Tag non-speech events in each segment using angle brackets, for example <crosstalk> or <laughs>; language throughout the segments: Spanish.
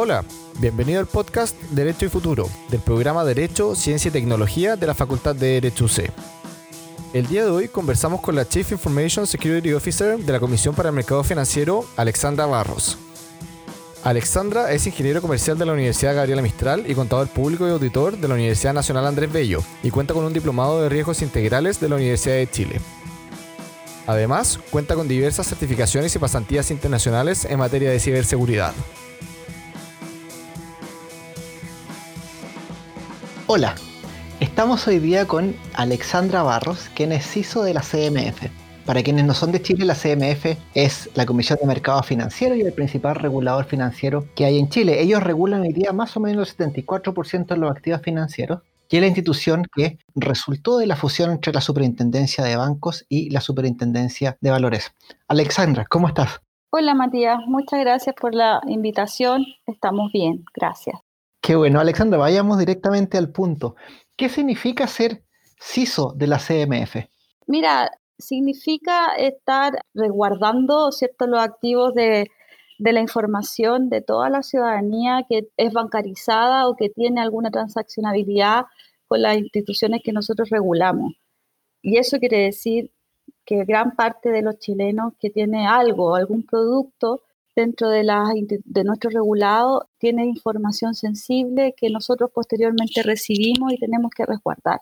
Hola, bienvenido al podcast Derecho y Futuro del programa Derecho, Ciencia y Tecnología de la Facultad de Derecho UC. El día de hoy conversamos con la Chief Information Security Officer de la Comisión para el Mercado Financiero, Alexandra Barros. Alexandra es ingeniero comercial de la Universidad Gabriela Mistral y contador público y auditor de la Universidad Nacional Andrés Bello y cuenta con un diplomado de riesgos integrales de la Universidad de Chile. Además, cuenta con diversas certificaciones y pasantías internacionales en materia de ciberseguridad. Hola, estamos hoy día con Alexandra Barros, quien es CISO de la CMF. Para quienes no son de Chile, la CMF es la Comisión de Mercado Financiero y el principal regulador financiero que hay en Chile. Ellos regulan hoy día más o menos el 74% de los activos financieros que es la institución que resultó de la fusión entre la Superintendencia de Bancos y la Superintendencia de Valores. Alexandra, ¿cómo estás? Hola Matías, muchas gracias por la invitación. Estamos bien, gracias. Qué bueno, Alexandra, vayamos directamente al punto. ¿Qué significa ser CISO de la CMF? Mira, significa estar resguardando ciertos los activos de, de la información de toda la ciudadanía que es bancarizada o que tiene alguna transaccionabilidad con las instituciones que nosotros regulamos. Y eso quiere decir que gran parte de los chilenos que tiene algo, algún producto dentro de, nuestro regulado, tiene información sensible que nosotros posteriormente recibimos y tenemos que resguardar.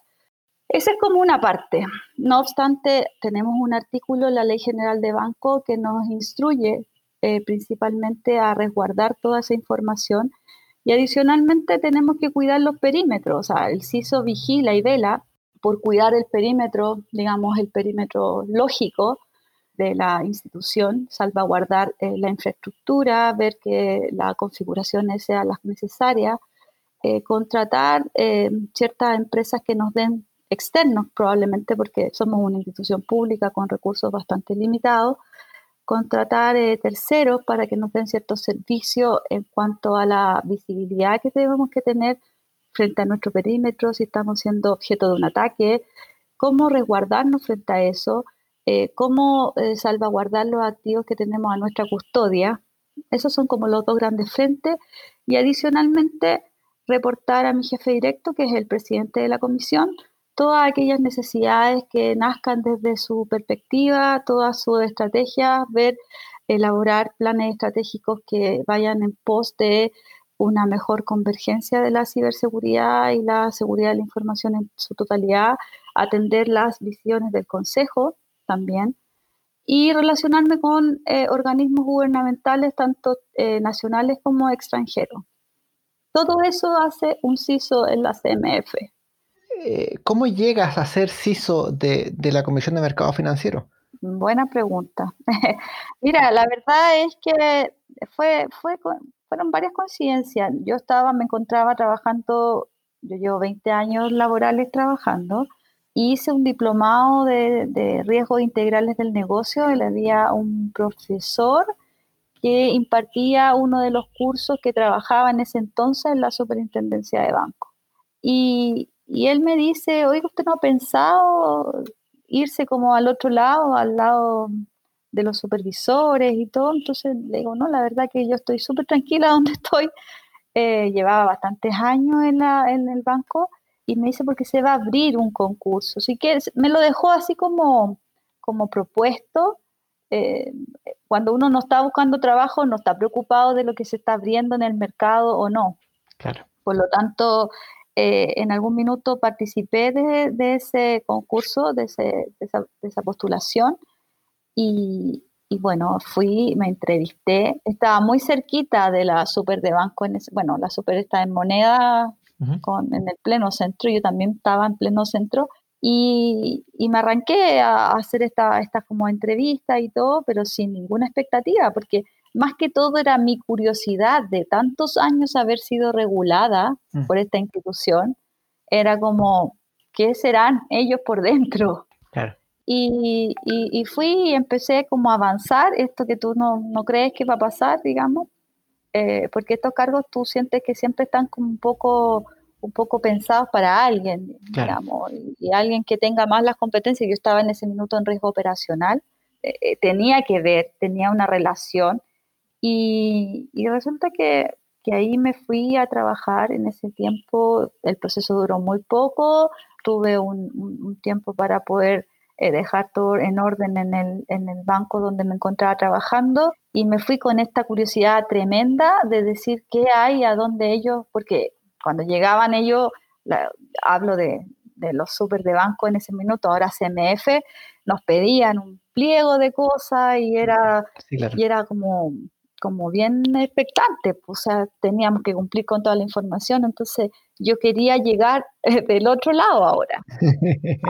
Esa es como una parte. No obstante, tenemos un artículo en la Ley General de Banco que nos instruye eh, principalmente a resguardar toda esa información y adicionalmente tenemos que cuidar los perímetros. O sea, el CISO vigila y vela por cuidar el perímetro, digamos, el perímetro lógico de la institución, salvaguardar eh, la infraestructura, ver que las configuraciones sean las necesarias, eh, contratar ciertas empresas que nos den externos probablemente porque somos una institución pública con recursos bastante limitados, contratar eh, terceros para que nos den ciertos servicios en cuanto a la visibilidad que tenemos que tener frente a nuestro perímetro, si estamos siendo objeto de un ataque, cómo resguardarnos frente a eso, eh, cómo eh, salvaguardar los activos que tenemos a nuestra custodia. Esos son como los dos grandes frentes. Y adicionalmente, reportar a mi jefe directo, que es el presidente de la comisión, todas aquellas necesidades que nazcan desde su perspectiva, todas sus estrategias, ver, elaborar planes estratégicos que vayan en pos de una mejor convergencia de la ciberseguridad y la seguridad de la información en su totalidad, atender las visiones del Consejo también y relacionarme con eh, organismos gubernamentales, tanto eh, nacionales como extranjeros. Todo eso hace un CISO en la CMF. Eh, ¿cómo llegas a ser CISO de, la Comisión de Mercado Financiero? Buena pregunta. <laughs> Mira, la verdad es que fue, fue, fueron varias coincidencias. Yo estaba, me encontraba trabajando, yo llevo 20 años laborales trabajando, hice un diplomado de, de riesgos integrales del negocio, y había un profesor que impartía uno de los cursos que trabajaba en ese entonces en la superintendencia de banco. Y, y él me dice, oiga, ¿usted no ha pensado irse como al otro lado, al lado de los supervisores y todo? Entonces le digo, no, la verdad que yo estoy súper tranquila <laughs> donde estoy. Eh, llevaba bastantes años en, la, en el banco y me dice, porque se va a abrir un concurso. Así que me lo dejó así como, como propuesto. Eh, cuando uno no está buscando trabajo, no está preocupado de lo que se está abriendo en el mercado o no. Claro. Por lo tanto, eh, en algún minuto participé de, ese concurso, de, esa, postulación y, bueno, fui, me entrevisté, estaba muy cerquita de la Super de Banco, en bueno, la Super está en moneda con, en el pleno centro, yo también estaba en pleno centro y, me arranqué a hacer esta, esta como entrevista y todo, pero sin ninguna expectativa, porque más que todo era mi curiosidad de tantos años haber sido regulada mm. por esta institución, era como, ¿qué serán ellos por dentro? Y, fui y empecé como a avanzar, esto que tú no, crees que va a pasar, digamos, eh, porque estos cargos tú sientes que siempre están como un poco un poco pensados para alguien, digamos, y, alguien que tenga más las competencias. Yo estaba en ese minuto en riesgo operacional, eh, eh, tenía que ver, tenía una relación, y, resulta que, que ahí me fui a trabajar en ese tiempo. El proceso duró muy poco, tuve un, tiempo para poder eh, dejar todo en orden en el, en el banco donde me encontraba trabajando y me fui con esta curiosidad tremenda de decir qué hay, a dónde ellos, porque cuando llegaban ellos, hablo de, de los super de banco en ese minuto, ahora CMF, nos pedían un pliego de cosas y era, y era como, como bien expectante, pues, o sea, teníamos que cumplir con toda la información, entonces yo quería llegar eh, del otro lado ahora.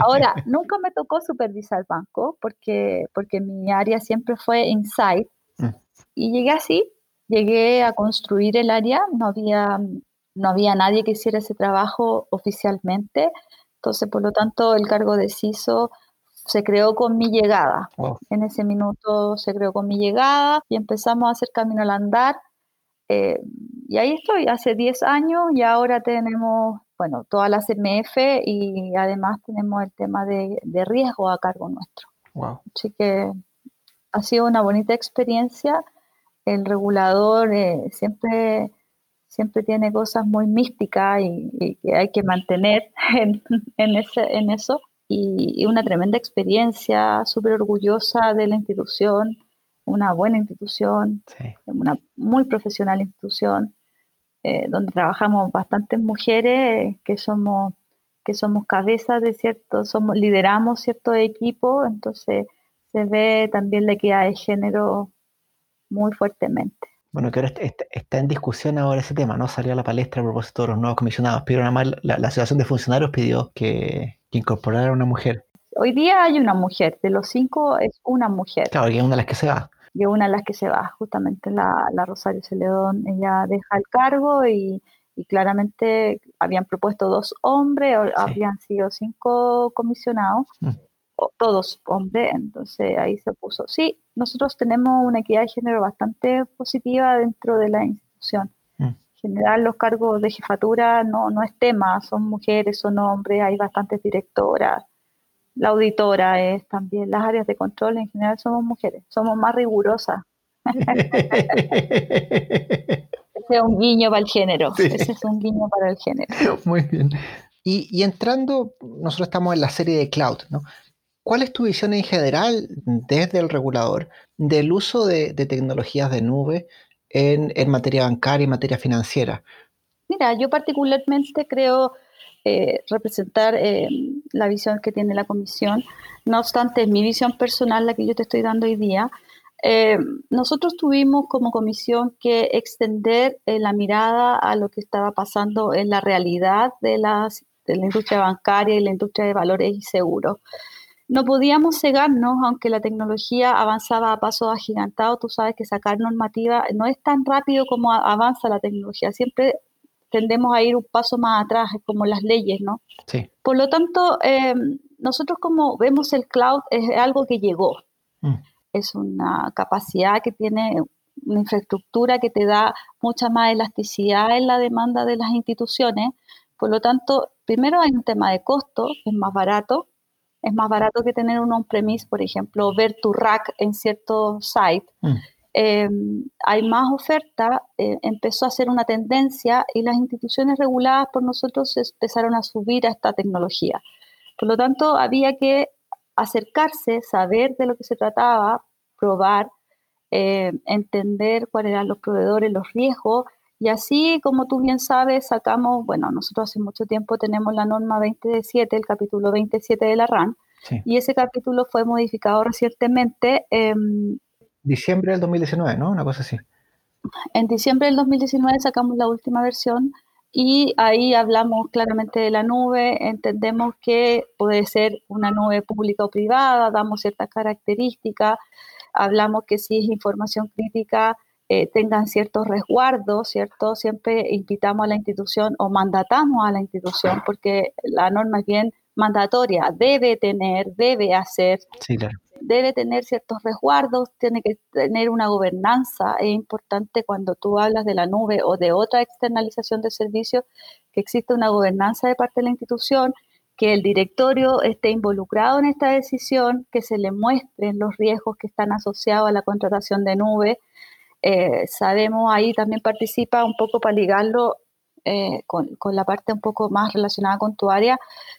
Ahora, <laughs> nunca me tocó supervisar banco porque, porque mi área siempre fue inside mm. y llegué así, llegué a construir el área, no había, no había nadie que hiciera ese trabajo oficialmente, entonces, por lo tanto, el cargo de CISO se creó con mi llegada. En ese minuto se creó con mi llegada y empezamos a hacer camino al andar. Eh, y ahí estoy, hace 10 años y ahora tenemos, bueno, toda la CMF y además tenemos el tema de, riesgo a cargo nuestro. Así que ha sido una bonita experiencia. El regulador eh, siempre siempre tiene cosas muy místicas y, que hay que mantener <laughs> en, en, eso. Y, una tremenda experiencia, súper orgullosa de la institución, una buena institución, una muy profesional institución, eh, donde trabajamos bastantes mujeres que somos que somos cabezas de cierto, somos, lideramos ciertos equipos, entonces se ve también la equidad de género muy fuertemente. Bueno, que ahora está, en discusión ahora ese tema, ¿no? Salió a la palestra a propósito de los nuevos comisionados, pero nada más la, Asociación de Funcionarios pidió que, que incorporara a una mujer. Hoy día hay una mujer, de los cinco es una mujer. Claro, y es una de las que se va. Y es una de las que se va, justamente la, Rosario Celedón, ella deja el cargo y, claramente habían propuesto dos hombres, habían sido cinco comisionados. Mm todos hombres, entonces ahí se puso. Sí, nosotros tenemos una equidad de género bastante positiva dentro de la institución. En general los cargos de jefatura no, no es tema, son mujeres, son hombres, hay bastantes directoras. La auditora es también, las áreas de control en general somos mujeres, somos más rigurosas. <laughs> Ese es un guiño para el género. Ese es un guiño para el género. <laughs> Muy bien. Y, y, entrando, nosotros estamos en la serie de cloud, ¿no? ¿Cuál es tu visión en general desde el regulador del uso de, tecnologías de nube en, materia bancaria y materia financiera? Mira, yo particularmente creo eh, representar eh, la visión que tiene la comisión. No obstante, mi visión personal, la que yo te estoy dando hoy día, eh, nosotros tuvimos como comisión que extender la mirada a lo que estaba pasando en la realidad de, las, de la industria bancaria y la industria de valores y seguros no podíamos cegarnos, aunque la tecnología avanzaba a pasos agigantados. Tú sabes que sacar normativa no es tan rápido como avanza la tecnología. Siempre tendemos a ir un paso más atrás, como las leyes, ¿no? Sí. Por lo tanto, em, nosotros como vemos el cloud es algo que llegó. Mm. Es una capacidad que tiene una infraestructura que te da mucha más elasticidad en la demanda de las instituciones. Por lo tanto, primero hay un tema de costo, es más barato, es más barato que tener un on-premise, por ejemplo, ver tu rack en cierto site. Mm. Em, hay más oferta, eh, empezó a ser una tendencia y las instituciones reguladas por nosotros empezaron a subir a esta tecnología. Por lo tanto, había que acercarse, saber de lo que se trataba, probar, eh, entender cuáles eran los proveedores, los riesgos y así, como tú bien sabes, sacamos, bueno, nosotros hace mucho tiempo tenemos la norma 27, el capítulo 27 de la RAN, y ese capítulo fue modificado recientemente. en diciembre del 2019, ¿no? Una cosa así. En diciembre del 2019 sacamos la última versión y ahí hablamos claramente de la nube, entendemos que puede ser una nube pública o privada, damos ciertas características, hablamos que si es información crítica, eh, tengan ciertos resguardos, ¿cierto? Siempre invitamos a la institución o mandatamos a la institución porque la norma es bien mandatoria, debe tener, debe hacer, debe tener ciertos resguardos, tiene que tener una gobernanza. Es importante cuando tú hablas de la nube o de otra externalización de servicios, que existe una gobernanza de parte de la institución, que el directorio esté involucrado en esta decisión, que se le muestren los riesgos que están asociados a la contratación de nube, eh, sabemos ahí también participa un poco para ligarlo eh, con, con, la parte un poco más relacionada con tu área,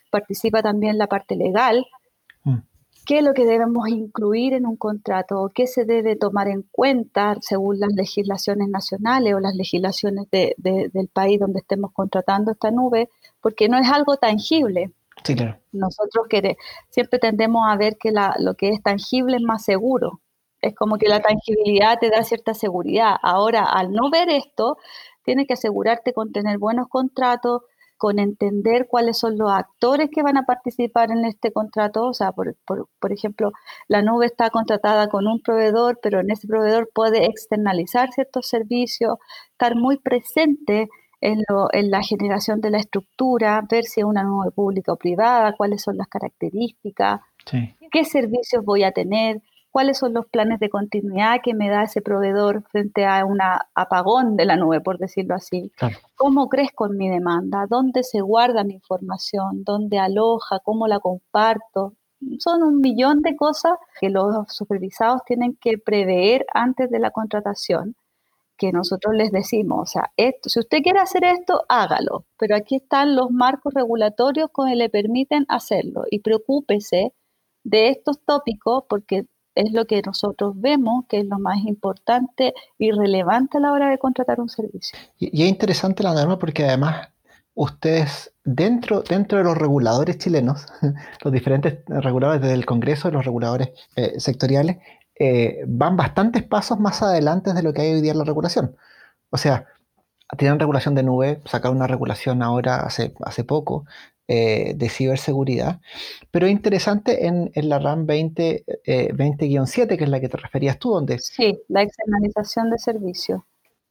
participa también la parte legal. Mm. ¿Qué es lo que debemos incluir en un contrato? ¿Qué se debe tomar en cuenta según las legislaciones nacionales o las legislaciones de, del país donde estemos contratando esta nube? Porque no es algo tangible. Sí, claro. Nosotros que siempre tendemos a ver que la, lo que es tangible es más seguro. Es como que la tangibilidad te da cierta seguridad. Ahora, al no ver esto, tienes que asegurarte con tener buenos contratos, con entender cuáles son los actores que van a participar en este contrato. O sea, por, ejemplo, la nube está contratada con un proveedor, pero en ese proveedor puede externalizar ciertos servicios, estar muy presente en, en la generación de la estructura, ver si es una nube pública o privada, cuáles son las características, qué servicios voy a tener cuáles son los planes de continuidad que me da ese proveedor frente a un apagón de la nube, por decirlo así. ¿Cómo crezco en mi demanda? ¿Dónde se guarda mi información? ¿Dónde aloja? ¿Cómo la comparto? Son un millón de cosas que los supervisados tienen que prever antes de la contratación que nosotros les decimos, o sea, esto, si usted quiere hacer esto, hágalo, pero aquí están los marcos regulatorios que le permiten hacerlo y preocúpese de estos tópicos porque es lo que nosotros vemos que es lo más importante y relevante a la hora de contratar un servicio. Y, es interesante la norma porque además ustedes dentro, dentro de los reguladores chilenos, <laughs> los diferentes reguladores desde el Congreso, los reguladores eh, sectoriales, eh, van bastantes pasos más adelante de lo que hay hoy día en la regulación. O sea, tienen regulación de nube, sacaron una regulación ahora hace, hace poco, eh, de ciberseguridad. Pero es interesante en, la RAM 20, 20-7, eh, que es la que te referías tú, donde... Sí, la externalización de servicios.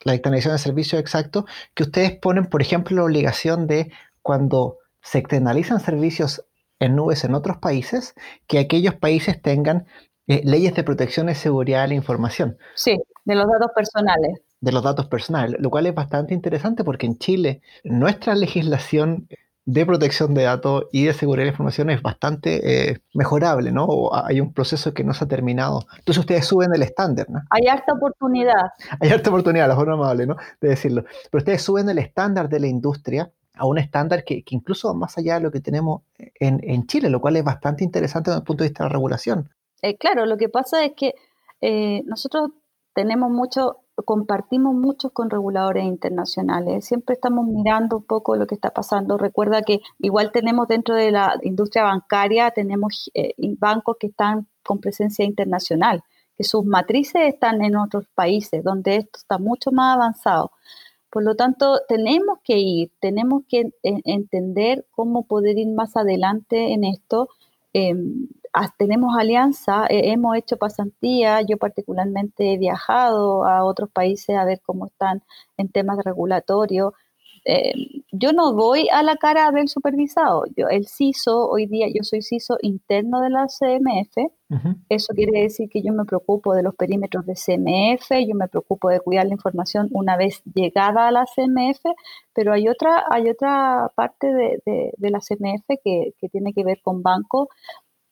La externalización de servicios, exacto, que ustedes ponen, por ejemplo, la obligación de cuando se externalizan servicios en nubes en otros países, que aquellos países tengan eh, leyes de protección de seguridad de la información. Sí, de los datos personales. De los datos personales, lo cual es bastante interesante porque en Chile nuestra legislación de protección de datos y de seguridad de la información es bastante eh, mejorable, ¿no? O hay un proceso que no se ha terminado. Entonces ustedes suben el estándar, ¿no? Hay harta oportunidad. Hay harta oportunidad, la forma amable, ¿no? De decirlo. Pero ustedes suben el estándar de la industria a un estándar que, incluso va más allá de lo que tenemos en, Chile, lo cual es bastante interesante desde el punto de vista de la regulación. Eh, claro, lo que pasa es que eh, nosotros tenemos mucho compartimos mucho con reguladores internacionales. Siempre estamos mirando un poco lo que está pasando. Recuerda que igual tenemos dentro de la industria bancaria, tenemos eh, bancos que están con presencia internacional, que sus matrices están en otros países, donde esto está mucho más avanzado. Por lo tanto, tenemos que ir, tenemos que entender cómo poder ir más adelante en esto. Em, tenemos alianza, eh, hemos hecho pasantía, yo particularmente he viajado a otros países a ver cómo están en temas regulatorios. Eh, yo no voy a la cara del supervisado. Yo, el CISO, hoy día yo soy CISO interno de la CMF. Eso quiere decir que yo me preocupo de los perímetros de CMF, yo me preocupo de cuidar la información una vez llegada a la CMF, pero hay otra, hay otra parte de, de, la CMF que, que, tiene que ver con bancos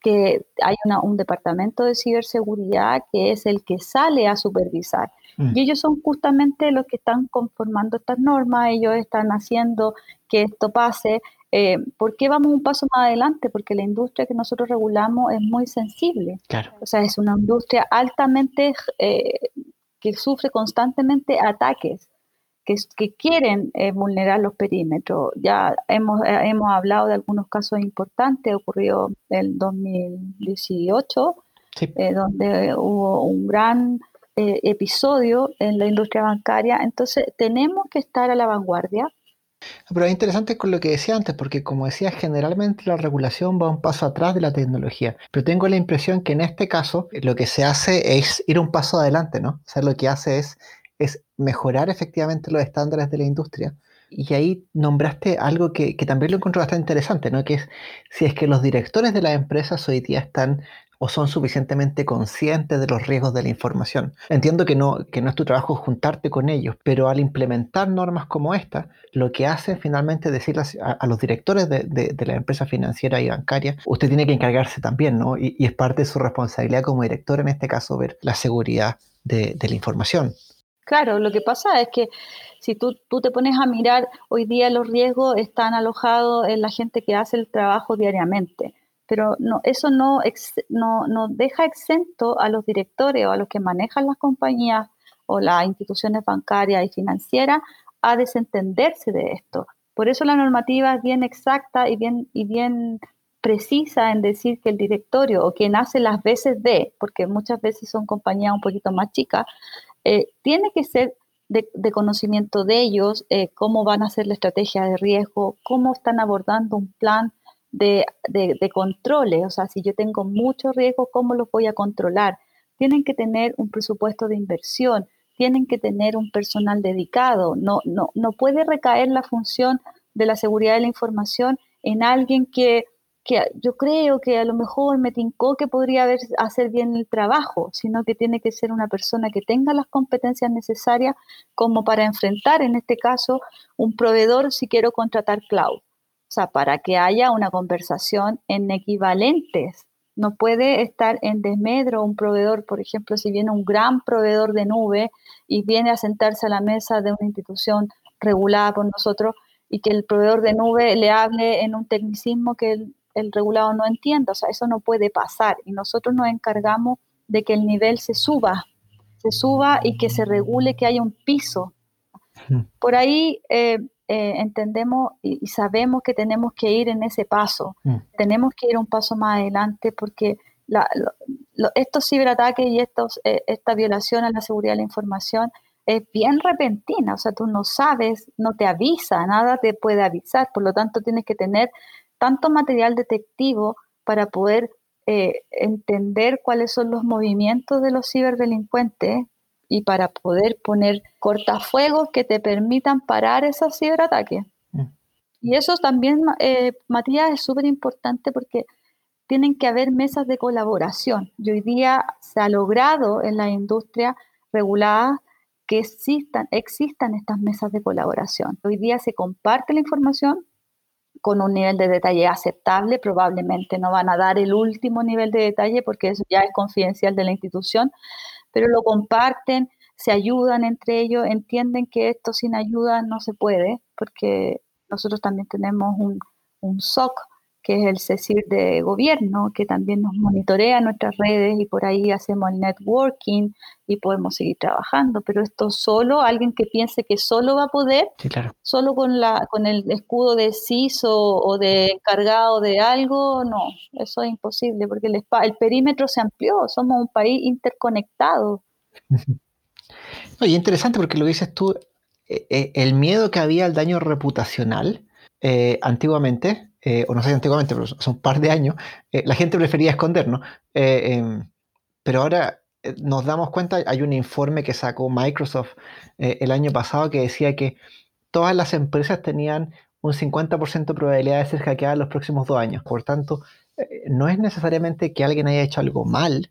que hay un departamento de ciberseguridad que es el que sale a supervisar. Mm. Y ellos son justamente los que están conformando estas normas, ellos están haciendo que esto pase. Eh, ¿Por qué vamos un paso más adelante? Porque la industria que nosotros regulamos es muy sensible. O sea, es una industria altamente eh, que sufre constantemente ataques que, quieren eh, vulnerar los perímetros. Ya hemos, eh, hemos hablado de algunos casos importantes, ocurrió en 2018, eh, donde hubo un gran episodio en la industria bancaria. Entonces, tenemos que estar a la vanguardia. Pero es interesante con lo que decía antes, porque como decía, generalmente la regulación va un paso atrás de la tecnología. Pero tengo la impresión que en este caso lo que se hace es ir un paso adelante, ¿no? O sea, lo que hace es es mejorar efectivamente los estándares de la industria. Y ahí nombraste algo que, también lo encuentro bastante interesante, ¿no? Que es si es que los directores de las empresas hoy día están o son suficientemente conscientes de los riesgos de la información. Entiendo que no, que no es tu trabajo juntarte con ellos, pero al implementar normas como esta, lo que hacen finalmente es decirle a, los directores de, de, la empresa financiera y bancaria, usted tiene que encargarse también, ¿no? Y, y, es parte de su responsabilidad como director en este caso ver la seguridad de, de la información. Claro, lo que pasa es que si tú, tú, te pones a mirar, hoy día los riesgos están alojados en la gente que hace el trabajo diariamente, pero no, eso no, no, no deja exento a los directores o a los que manejan las compañías o las instituciones bancarias y financieras a desentenderse de esto. Por eso la normativa es bien exacta y bien, y bien precisa en decir que el directorio o quien hace las veces de, porque muchas veces son compañías un poquito más chicas, eh, tiene que ser de, conocimiento de ellos, eh, cómo van a hacer la estrategia de riesgo, cómo están abordando un plan de, de, controles, o sea, si yo tengo mucho riesgo, ¿cómo los voy a controlar? Tienen que tener un presupuesto de inversión, tienen que tener un personal dedicado, no, no, no puede recaer la función de la seguridad de la información en alguien que que yo creo que a lo mejor me tincó que podría haber, hacer bien el trabajo, sino que tiene que ser una persona que tenga las competencias necesarias como para enfrentar, en este caso, un proveedor si quiero contratar cloud. O sea, para que haya una conversación en equivalentes. No puede estar en desmedro un proveedor, por ejemplo, si viene un gran proveedor de nube y viene a sentarse a la mesa de una institución regulada por nosotros y que el proveedor de nube le hable en un tecnicismo que el regulado no entienda. O sea, eso no puede pasar y nosotros nos encargamos de que el nivel se suba, se suba y que se regule, que haya un piso. Por ahí eh, eh, entendemos y, sabemos que tenemos que ir en ese paso. Tenemos que ir un paso más adelante porque estos ciberataques y estos, eh, esta violación a la seguridad de la información es bien repentina, o sea, tú no sabes, no te avisa, nada te puede avisar, por lo tanto tienes que tener tanto material detectivo para poder eh, entender cuáles son los movimientos de los ciberdelincuentes y para poder poner cortafuegos que te permitan parar esos ciberataques. Mm. Y eso también, eh, Matías, es súper importante porque tienen que haber mesas de colaboración. Y hoy día se ha logrado en la industria regulada que existan, existan estas mesas de colaboración. Hoy día se comparte la información, con un nivel de detalle aceptable, probablemente no van a dar el último nivel de detalle porque eso ya es confidencial de la institución, pero lo comparten, se ayudan entre ellos, entienden que esto sin ayuda no se puede, porque nosotros también tenemos un, un SOC que es el CECIR de gobierno, que también nos monitorea nuestras redes y por ahí hacemos el networking y podemos seguir trabajando. Pero esto solo, alguien que piense que solo va a poder, solo con, la, con el escudo de CISO o de encargado de algo, no, eso es imposible porque el, el perímetro se amplió, somos un país interconectado. <laughs> y interesante porque lo dices tú, eh, eh, el miedo que había al daño reputacional eh, antiguamente eh, o no sé antiguamente, pero son un par de años, eh, la gente prefería esconder, ¿no? Eh, em, pero ahora nos damos cuenta, hay un informe que sacó Microsoft el año pasado que decía que todas las empresas tenían un 50% de probabilidad de ser hackeadas los próximos dos años. Por tanto, no es necesariamente que alguien haya hecho algo mal,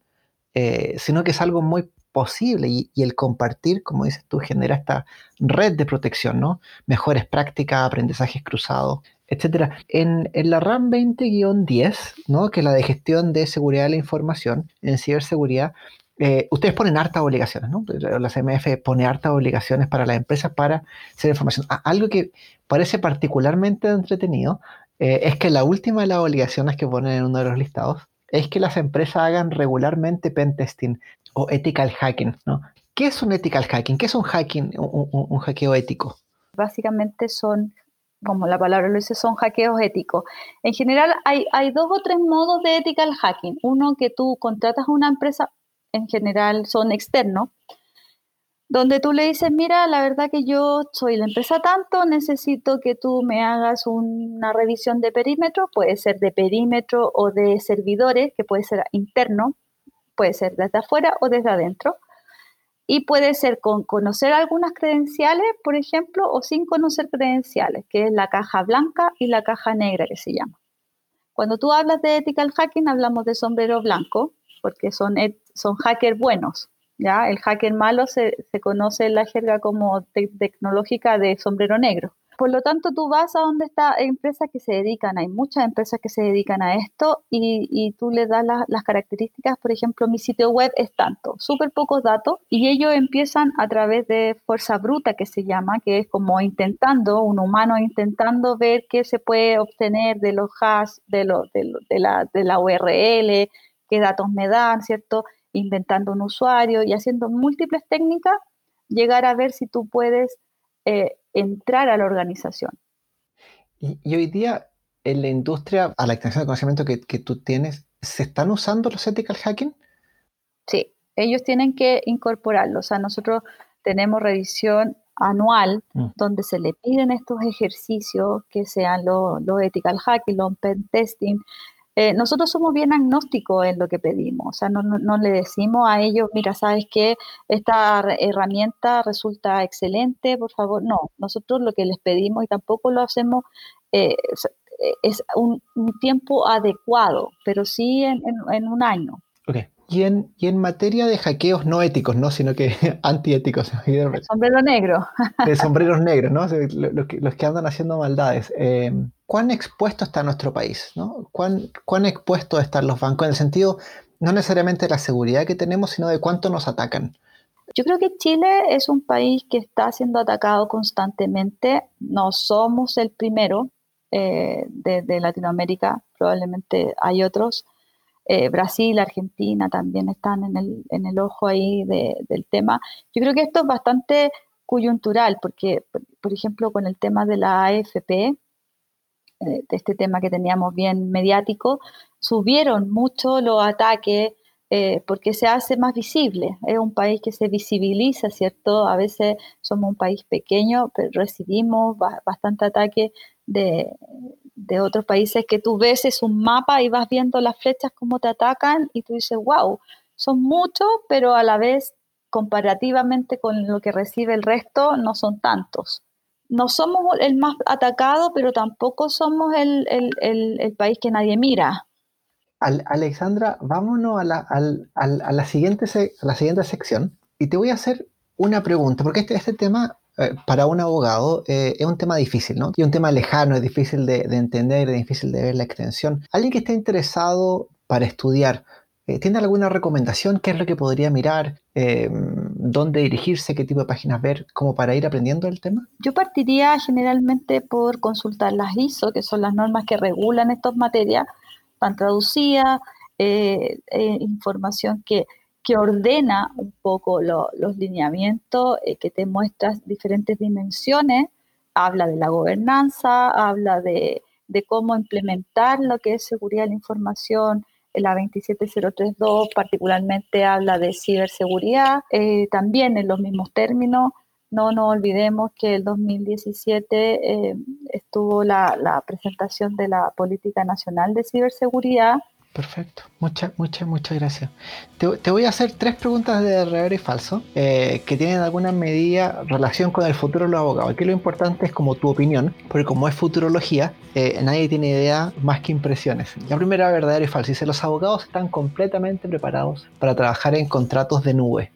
sino que es algo muy posible y, y, el compartir, como dices tú, genera esta red de protección, ¿no? Mejores prácticas, aprendizajes cruzados etcétera. En, la RAM 20-10, ¿no? que es la de gestión de seguridad de la información en ciberseguridad, eh, ustedes ponen hartas obligaciones, ¿no? La CMF pone hartas obligaciones para las empresas para hacer información. algo que parece particularmente entretenido eh, es que la última de las obligaciones que ponen en uno de los listados es que las empresas hagan regularmente pentesting o ethical hacking, ¿no? ¿Qué es un ethical hacking? ¿Qué es un hacking, un hackeo ético? Básicamente son como la palabra lo dice, son hackeos éticos. En general hay, dos o tres modos de ethical hacking. Uno que tú contratas a una empresa, en general son externos, donde tú le dices, mira, la verdad que yo soy la empresa tanto, necesito que tú me hagas una revisión de perímetro, puede ser de perímetro o de servidores, que puede ser interno, puede ser desde afuera o desde adentro. Y puede ser con conocer algunas credenciales, por ejemplo, o sin conocer credenciales, que es la caja blanca y la caja negra que se llama. Cuando tú hablas de ethical hacking, hablamos de sombrero blanco, porque son, son hackers buenos. ¿ya? El hacker malo se, conoce en la jerga como tecnológica de sombrero negro. Por lo tanto, tú vas a donde está empresas que se dedican, hay muchas empresas que se dedican a esto y, tú le das las características, por ejemplo, mi sitio web es tanto, súper pocos datos y ellos empiezan a través de fuerza bruta que se llama, que es como intentando, un humano intentando ver qué se puede obtener de los hash, de, lo, de, la, de la URL, qué datos me dan, ¿cierto? Inventando un usuario y haciendo múltiples técnicas, llegar a ver si tú puedes eh, entrar a la organización. Y, hoy día en la industria, a la extensión de conocimiento que, tú tienes, ¿se están usando los ethical hacking? Sí, ellos tienen que incorporarlo. O sea, nosotros tenemos revisión anual mm. donde se le piden estos ejercicios que sean los ethical hacking, los pen testing, eh, nosotros somos bien agnósticos en lo que pedimos, o sea, no, le decimos a ellos, mira, sabes que esta herramienta resulta excelente, por favor, no, nosotros lo que les pedimos y tampoco lo hacemos eh, es un, tiempo adecuado, pero sí en, un año. Y en, y en, materia de hackeos no éticos, ¿no? sino que <laughs> antiéticos. De sombrero negro. de <laughs> sombreros negros, ¿no? Los que, los que andan haciendo maldades. Eh, ¿Cuán expuesto está nuestro país? ¿no? ¿Cuán, ¿Cuán expuestos están los bancos? En el sentido, no necesariamente de la seguridad que tenemos, sino de cuánto nos atacan. Yo creo que Chile es un país que está siendo atacado constantemente. No somos el primero eh, de, Latinoamérica, probablemente hay otros. Eh, Brasil, Argentina también están en el, en el ojo ahí del tema. Yo creo que esto es bastante coyuntural, porque, por ejemplo, con el tema de la AFP, eh, de este tema que teníamos bien mediático, subieron mucho los ataques eh, porque se hace más visible. Es un país que se visibiliza, ¿cierto? A veces somos un país pequeño, pero recibimos bastante ataque de, de otros países que tú ves es un mapa y vas viendo las flechas cómo te atacan y tú dices, wow, son muchos, pero a la vez comparativamente con lo que recibe el resto no son tantos. No somos el más atacado, pero tampoco somos el, país que nadie mira. Alexandra, vámonos a la, a, la siguiente a la siguiente sección y te voy a hacer una pregunta, porque este, este tema eh, para un abogado eh, es un tema difícil, ¿no? Y un tema lejano, es difícil de, entender, es difícil de ver la extensión. Alguien que esté interesado para estudiar, eh, ¿tiene alguna recomendación? ¿Qué es lo que podría mirar? ¿Dónde dirigirse? ¿Qué tipo de páginas ver? ¿Como para ir aprendiendo el tema? Yo partiría generalmente por consultar las ISO, que son las normas que regulan estas materias, están traducidas, información que que ordena un poco los lineamientos, eh, que te muestra diferentes dimensiones, habla de la gobernanza, habla de, cómo implementar lo que es seguridad de la información, la 27032 particularmente habla de ciberseguridad, eh, también en los mismos términos. No nos olvidemos que el 2017 eh, estuvo la presentación de la Política Nacional de Ciberseguridad, Perfecto, muchas, muchas, muchas gracias. Te, voy a hacer tres preguntas de verdadero y falso eh, que tienen alguna medida relación con el futuro de los abogados. Aquí lo importante es como tu opinión, porque como es futurología, eh, nadie tiene idea más que impresiones. La primera, verdadero y falso. Dice, los abogados están completamente preparados para trabajar en contratos de nube.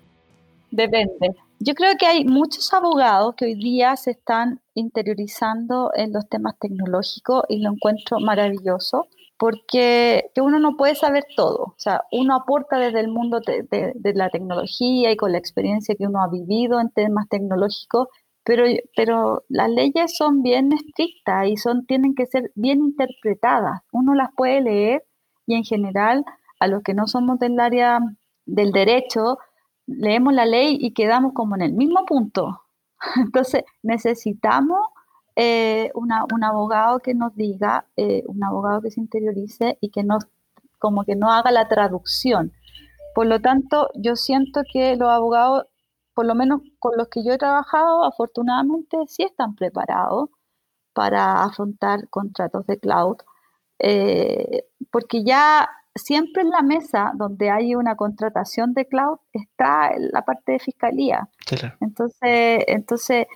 Depende. Yo creo que hay muchos abogados que hoy día se están interiorizando en los temas tecnológicos y lo encuentro maravilloso porque uno no puede saber todo, o sea, uno aporta desde el mundo de, la tecnología y con la experiencia que uno ha vivido en temas tecnológicos, pero, pero las leyes son bien estrictas y son, tienen que ser bien interpretadas. Uno las puede leer y en general a los que no somos del área del derecho, leemos la ley y quedamos como en el mismo punto. <laughs> Entonces necesitamos eh, un abogado que nos diga, eh, un abogado que se interiorice y que nos, como que no haga la traducción. Por lo tanto, yo siento que los abogados, por lo menos con los que yo he trabajado, afortunadamente sí están preparados para afrontar contratos de cloud, eh, porque ya siempre en la mesa donde hay una contratación de cloud está la parte de fiscalía. Entonces, entonces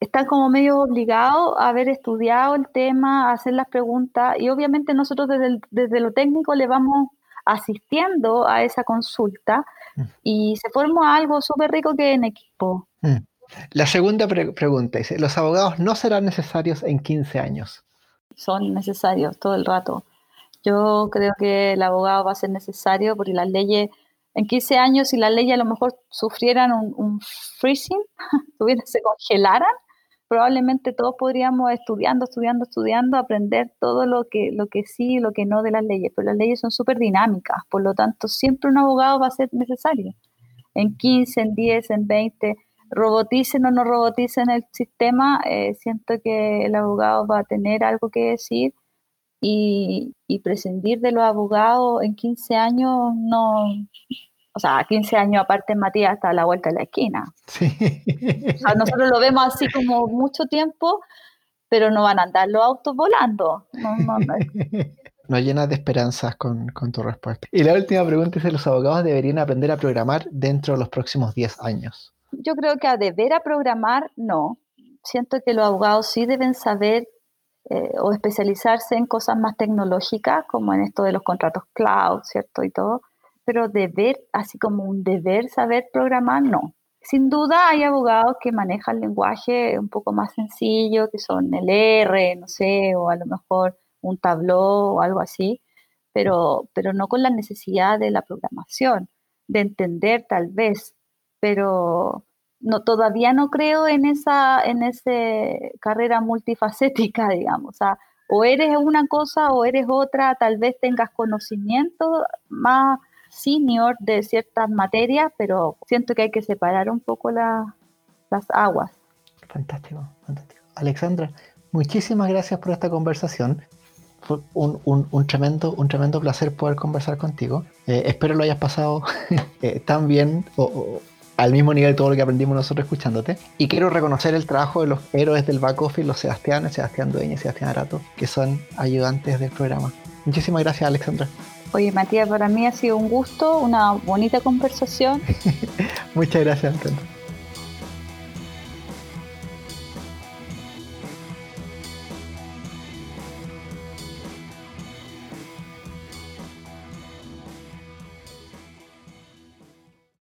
están como medio obligados a haber estudiado el tema, a hacer las preguntas y obviamente nosotros desde, desde lo técnico le vamos asistiendo a esa consulta mm. y se forma algo súper rico que en equipo. Mm. La segunda pregunta dice, ¿los abogados no serán necesarios en 15 años? Son necesarios todo el rato. Yo creo que el abogado va a ser necesario porque las leyes, en 15 años, si las leyes a lo mejor sufrieran un, un freezing, <laughs> se congelaran, probablemente todos podríamos estudiando, estudiando, estudiando, aprender todo lo que, lo que sí y lo que no de las leyes, pero las leyes son súper dinámicas, por lo tanto siempre un abogado va a ser necesario. En 15, en 10, en 20, roboticen o no roboticen el sistema, eh, siento que el abogado va a tener algo que decir y, y prescindir de los abogados en 15 años no, o sea, 15 años aparte Matías está a la vuelta de la esquina. Sí. nosotros lo vemos así como mucho tiempo, pero no van a andar los autos volando. No, no, no. <laughs> Nos llenas de esperanzas con, con, tu respuesta. Y la última pregunta es si los abogados deberían aprender a programar dentro de los próximos 10 años. Yo creo que a deber a programar, no. Siento que los abogados sí deben saber eh, o especializarse en cosas más tecnológicas, como en esto de los contratos cloud, ¿cierto? Y todo pero deber, así como un deber saber programar, no. Sin duda hay abogados que manejan lenguaje un poco más sencillo, que son el R, no sé, o a lo mejor un tabló o algo así, pero, pero no con la necesidad de la programación, de entender tal vez, pero no, todavía no creo en esa, en ese carrera multifacética, <laughs> digamos. O, o eres una cosa o eres otra, tal vez tengas conocimiento más senior de ciertas materias, pero siento que hay que separar un poco las aguas. Fantástico, fantástico. Alexandra, muchísimas gracias por esta conversación. Fue un, tremendo, un tremendo placer poder conversar contigo. Eh, espero lo hayas pasado <laughs> eh, tan bien o, al mismo nivel todo lo que aprendimos nosotros escuchándote. Y quiero reconocer el trabajo de los héroes del back office, los Sebastián, Sebastián Dueña y Sebastián Arato, que son ayudantes del programa. Muchísimas gracias, Alexandra. Oye, Matías, para mí ha sido un gusto, una bonita conversación. <laughs> Muchas gracias, Antonio.